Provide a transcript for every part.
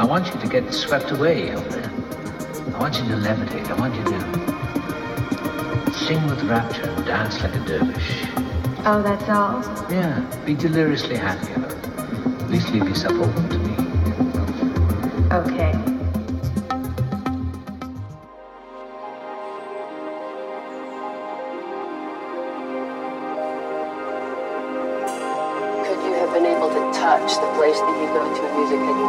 I want you to get swept away up there. I want you to levitate. I want you to sing with rapture and dance like a dervish. Oh, that's all? Yeah, be deliriously happy about it. At least leave yourself open to me. Okay. Could you have been able to touch the place that you go to in music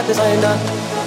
got designer.